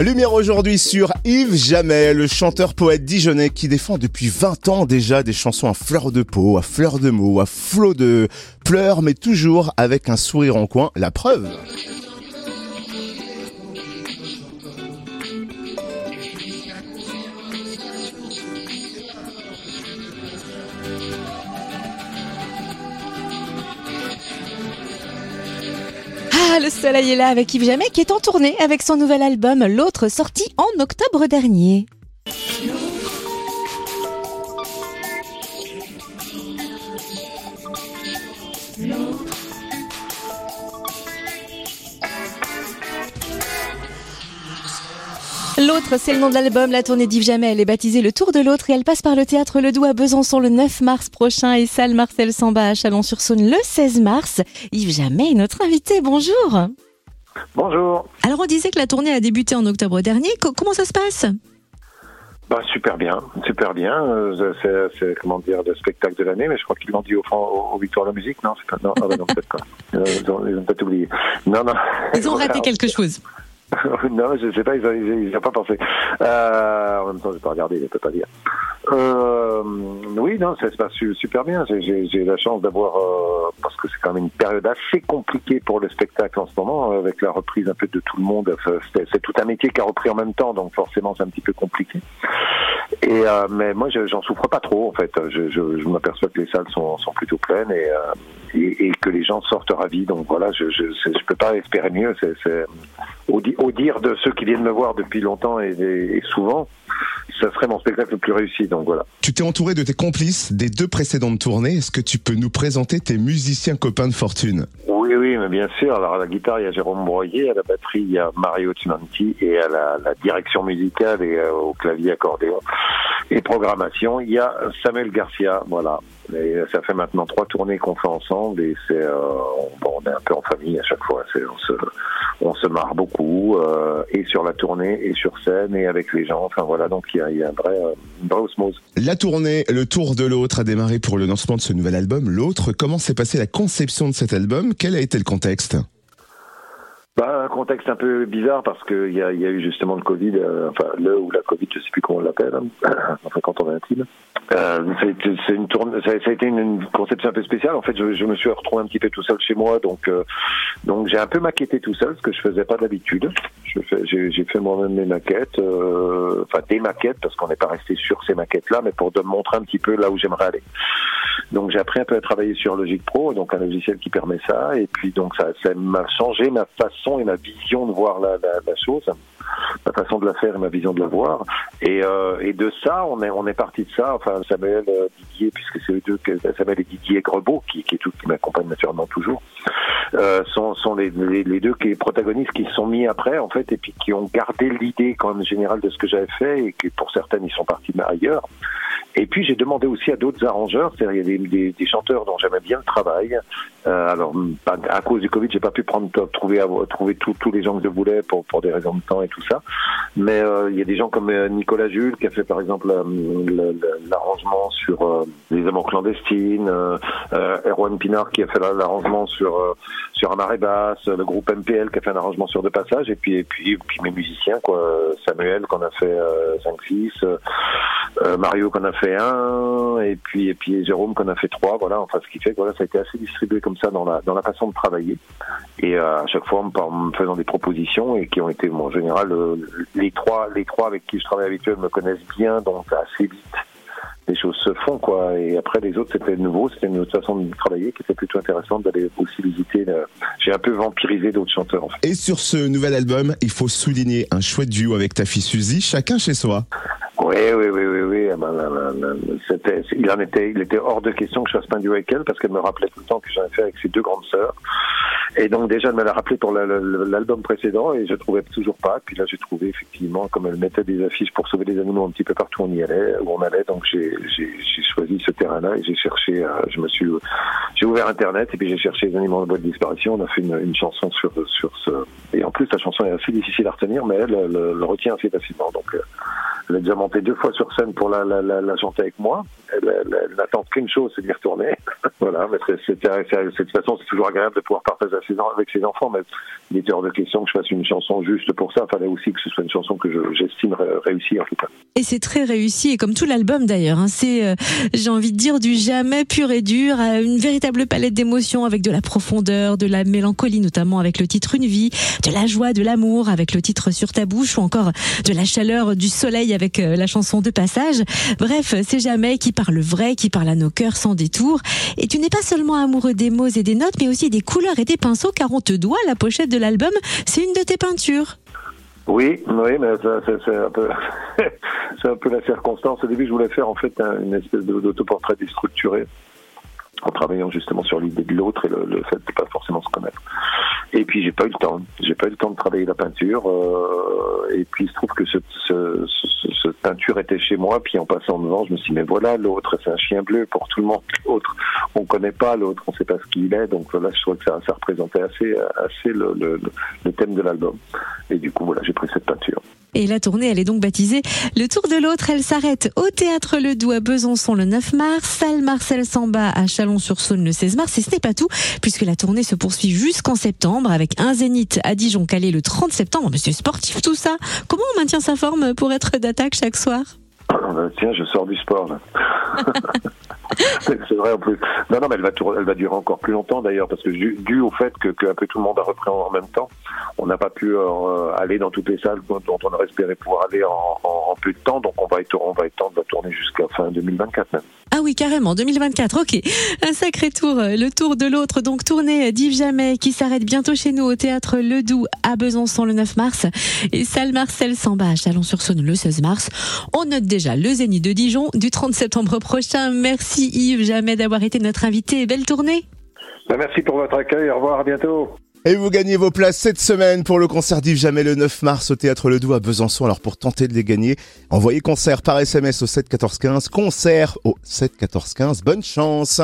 Lumière aujourd'hui sur Yves Jamais, le chanteur poète dijonnais qui défend depuis 20 ans déjà des chansons à fleur de peau, à fleur de mots, à flot de pleurs, mais toujours avec un sourire en coin. La preuve. Ah, le soleil est là avec Yves Jamais qui est en tournée avec son nouvel album L'autre sorti en octobre dernier. L'autre, c'est le nom de l'album. La tournée d'Yves Jamais, elle est baptisée Le Tour de l'autre et elle passe par le théâtre Le Doux à Besançon le 9 mars prochain et salle Marcel Samba à Chalon-sur-Saône le 16 mars. Yves Jamais est notre invité. Bonjour. Bonjour. Alors on disait que la tournée a débuté en octobre dernier. Co- comment ça se passe? Bah, super bien, super bien. Euh, c'est, comment dire, le spectacle de l'année, mais je crois qu'ils l'ont dit au, au, au Victoire de la musique, non, pas, non, ah bah non, peut-être pas. Euh, ils, ont, ils ont peut-être oublié. Non, non. Ils ont raté quelque chose. non, je sais pas, ils n'y ont, pas pensé. Euh, en même temps, je pas regarder, je peux pas dire. Euh, oui, non, ça se passe su- super bien. J'ai- la chance d'avoir, euh, parce que c'est quand même une période assez compliquée pour le spectacle en ce moment, euh, avec la reprise un peu de tout le monde. C'est tout un métier qui a repris en même temps, donc forcément c'est un petit peu compliqué. Et euh, mais moi, je- j'en souffre pas trop en fait. Je, je, je m'aperçois que les salles sont, sont plutôt pleines et, euh, et, que les gens sortent ravis. Donc voilà, je je peux pas espérer mieux. C'est au, au dire de ceux qui viennent me voir depuis longtemps et- et souvent, ça serait mon spectacle le plus réussi. Donc voilà. Tu t'es entouré de tes complices des deux précédentes tournées. Est-ce que tu peux nous présenter tes musiciens copains de fortune? Oui, oui, mais bien sûr. Alors à la guitare, il y a Jérôme Broyer, à la batterie, il y a Mario Cimanti, et à la, la direction musicale et euh, au clavier accordéon et programmation, il y a Samuel Garcia. Voilà. Et ça fait maintenant trois tournées qu'on fait ensemble et c'est euh, bon, on est un peu en famille à chaque fois. On se, on se marre beaucoup euh, et sur la tournée et sur scène et avec les gens. Enfin voilà, donc il y a, il y a un vrai, euh, une vraie osmose. La tournée Le Tour de l'autre a démarré pour le lancement de ce nouvel album. L'autre, comment s'est passée la conception de cet album? Quel a été le contexte? Bah, un contexte un peu bizarre parce qu'il y a, y a eu justement le Covid, euh, enfin le ou la Covid, je sais plus comment on l'appelle, hein. enfin quand on est intime. Euh, c'est une tournée, ça, ça a été une, conception un peu spéciale. En fait, je, je me suis retrouvé un petit peu tout seul chez moi, donc euh, donc j'ai un peu maquetté tout seul, ce que je faisais pas d'habitude. J'ai fait moi-même mes maquettes, euh, enfin des maquettes parce qu'on n'est pas resté sur ces maquettes-là, mais pour de montrer un petit peu là où j'aimerais aller. Donc j'ai appris un peu à travailler sur Logic Pro, donc un logiciel qui permet ça, et puis donc ça m'a changé ma façon et ma vision de voir la, la, la chose, ma façon de la faire et ma vision de la voir. Et, euh, et de ça, on est on est parti de ça. Enfin Samuel euh, Didier, puisque c'est les deux, Samuel et Didier Grebeau qui qui, qui m'accompagnent naturellement toujours, euh, sont sont les, les, les deux qui protagonistes qui se sont mis après en fait et puis qui ont gardé l'idée quand même générale de ce que j'avais fait et que pour certaines ils sont partis ailleurs. Et puis j'ai demandé aussi à d'autres arrangeurs, c'est-à-dire il y a des, des, des chanteurs dont j'aimais bien le travail. Euh, alors à cause du Covid, j'ai pas pu prendre trouver trouver tous les gens que je voulais pour pour des raisons de temps et tout ça. Mais euh, il y a des gens comme euh, Nicolas Jules qui a fait par exemple euh, l'arrangement sur euh, les amants clandestines, euh, euh, Erwan Pinard qui a fait la- l'arrangement sur euh, sur un marée basse, le groupe MPL qui a fait un arrangement sur deux passages et puis et puis, et puis mes musiciens quoi, Samuel qu'on a fait 5-6, euh, Mario qu'on a fait un, et puis et puis Jérôme qu'on a fait trois, voilà. Enfin, ce qui fait que voilà, ça a été assez distribué comme ça dans la dans la façon de travailler, et euh, à chaque fois en me, faisant des propositions et qui ont été, en général, euh, les trois les trois avec qui je travaille habituellement me connaissent bien, donc assez vite les choses se font quoi. Et après les autres c'était nouveau, c'était une autre façon de travailler qui était plutôt intéressante d'aller aussi visiter. le- J'ai un peu vampirisé d'autres chanteurs en fait. Et sur ce nouvel album, il faut souligner un chouette duo avec ta fille Suzy, chacun chez soi. Oui, oui, oui, oui, oui. ah ben, ben, ben, c'était, il en était, il était hors de question que je fasse pas un duo avec elle parce qu'elle me rappelait tout le temps que j'en ai fait avec ses deux grandes sœurs. Et donc déjà, elle me l'a rappelé pour la- la- l'album précédent et je trouvais toujours pas. Puis là, j'ai trouvé effectivement, comme elle mettait des affiches pour sauver les animaux un petit peu partout où on y allait, où on allait. Donc j'ai, choisi ce terrain-là et j'ai cherché. je me suis, j'ai ouvert Internet et puis j'ai cherché les animaux en voie de disparition. On a fait une, une chanson sur sur ce. Et en plus, la chanson est assez difficile à retenir, mais elle, elle, le retient assez facilement. Donc euh, Elle est déjà montée deux fois sur scène pour la, chanter avec moi. Elle, elle, n'attend qu'une chose, c'est d'y retourner. voilà, mais de toute façon, c'est toujours agréable de pouvoir partager avec ses enfants, mais il était hors de question que je fasse une chanson juste pour ça. Il fallait aussi que ce soit une chanson que j'estime réussie, en tout cas. Et c'est très réussi, et comme tout l'album d'ailleurs. Hein, c'est, euh, j'ai envie de dire, du jamais pur et dur, une véritable palette d'émotions avec de la profondeur, de la mélancolie, notamment avec le titre Une vie, de la joie, de l'amour avec le titre Sur ta bouche, ou encore de la chaleur, du soleil euh, la chanson de passage. Bref, c'est jamais qui parle vrai, qui parle à nos cœurs sans détour. Et tu n'es pas seulement amoureux des mots et des notes, mais aussi des couleurs et des pinceaux, car on te doit la pochette de l'album. C'est une de tes peintures. Oui, oui, mais c'est un peu, un peu la circonstance. Au début, je voulais faire en fait une espèce d'autoportrait déstructuré en travaillant justement sur l'idée de l'autre et le, le, fait de pas forcément se connaître. Et puis j'ai pas eu le temps, j'ai pas eu le temps de travailler la peinture. Euh, et puis il se trouve que cette ce, ce, peinture était chez moi. Puis en passant devant, je me suis dit mais voilà l'autre, c'est un chien bleu pour tout le monde. L'autre, on connaît pas l'autre, on sait pas ce qu'il est. Donc voilà, je trouvais que ça, ça représentait assez assez le, le, le thème de l'album. Et du coup voilà, j'ai pris cette peinture. Et la tournée, elle est donc baptisée Le Tour de l'autre. Elle s'arrête au Théâtre Le Doux à Besançon le 9 mars, salle Marcel Samba à Chalon-sur-Saône le 16 mars. Et ce n'est pas tout, puisque la tournée se poursuit jusqu'en septembre avec un zénith à Dijon-Calais le 30 septembre. Mais c'est sportif tout ça. Comment on maintient sa forme pour être d'attaque chaque soir? Tiens, je sors du sport là. c'est vrai en plus. Non, non, mais elle va, elle va durer encore plus longtemps d'ailleurs, parce que dû, au fait que, que peu tout le monde a repris en même temps, on n'a pas pu euh, aller dans toutes les salles dont on aurait espéré pouvoir aller en, en, peu de temps, donc on va être, on va de la tourner jusqu'à fin 2024 même. Ah oui, carrément, 2024, ok. Un sacré tour, euh, le tour de l'autre, donc tournée d'Yves Jamais qui s'arrête bientôt chez nous au théâtre Le Doux à Besançon le 9 mars et salle Marcel Samba à Chalon-sur-Saône le 16 mars. On note déjà le Zénith de Dijon du 30 septembre prochain. Merci Yves Jamais d'avoir été notre invité. Belle tournée. Ben, merci pour votre accueil. Au revoir, à bientôt. Et vous gagnez vos places cette semaine pour le concert d'Yves Jamais le 9 mars au Théâtre Le Doux à Besançon. Alors pour tenter de les gagner, envoyez concert par SMS au 7 14 15, concert au 7 14 15. Bonne chance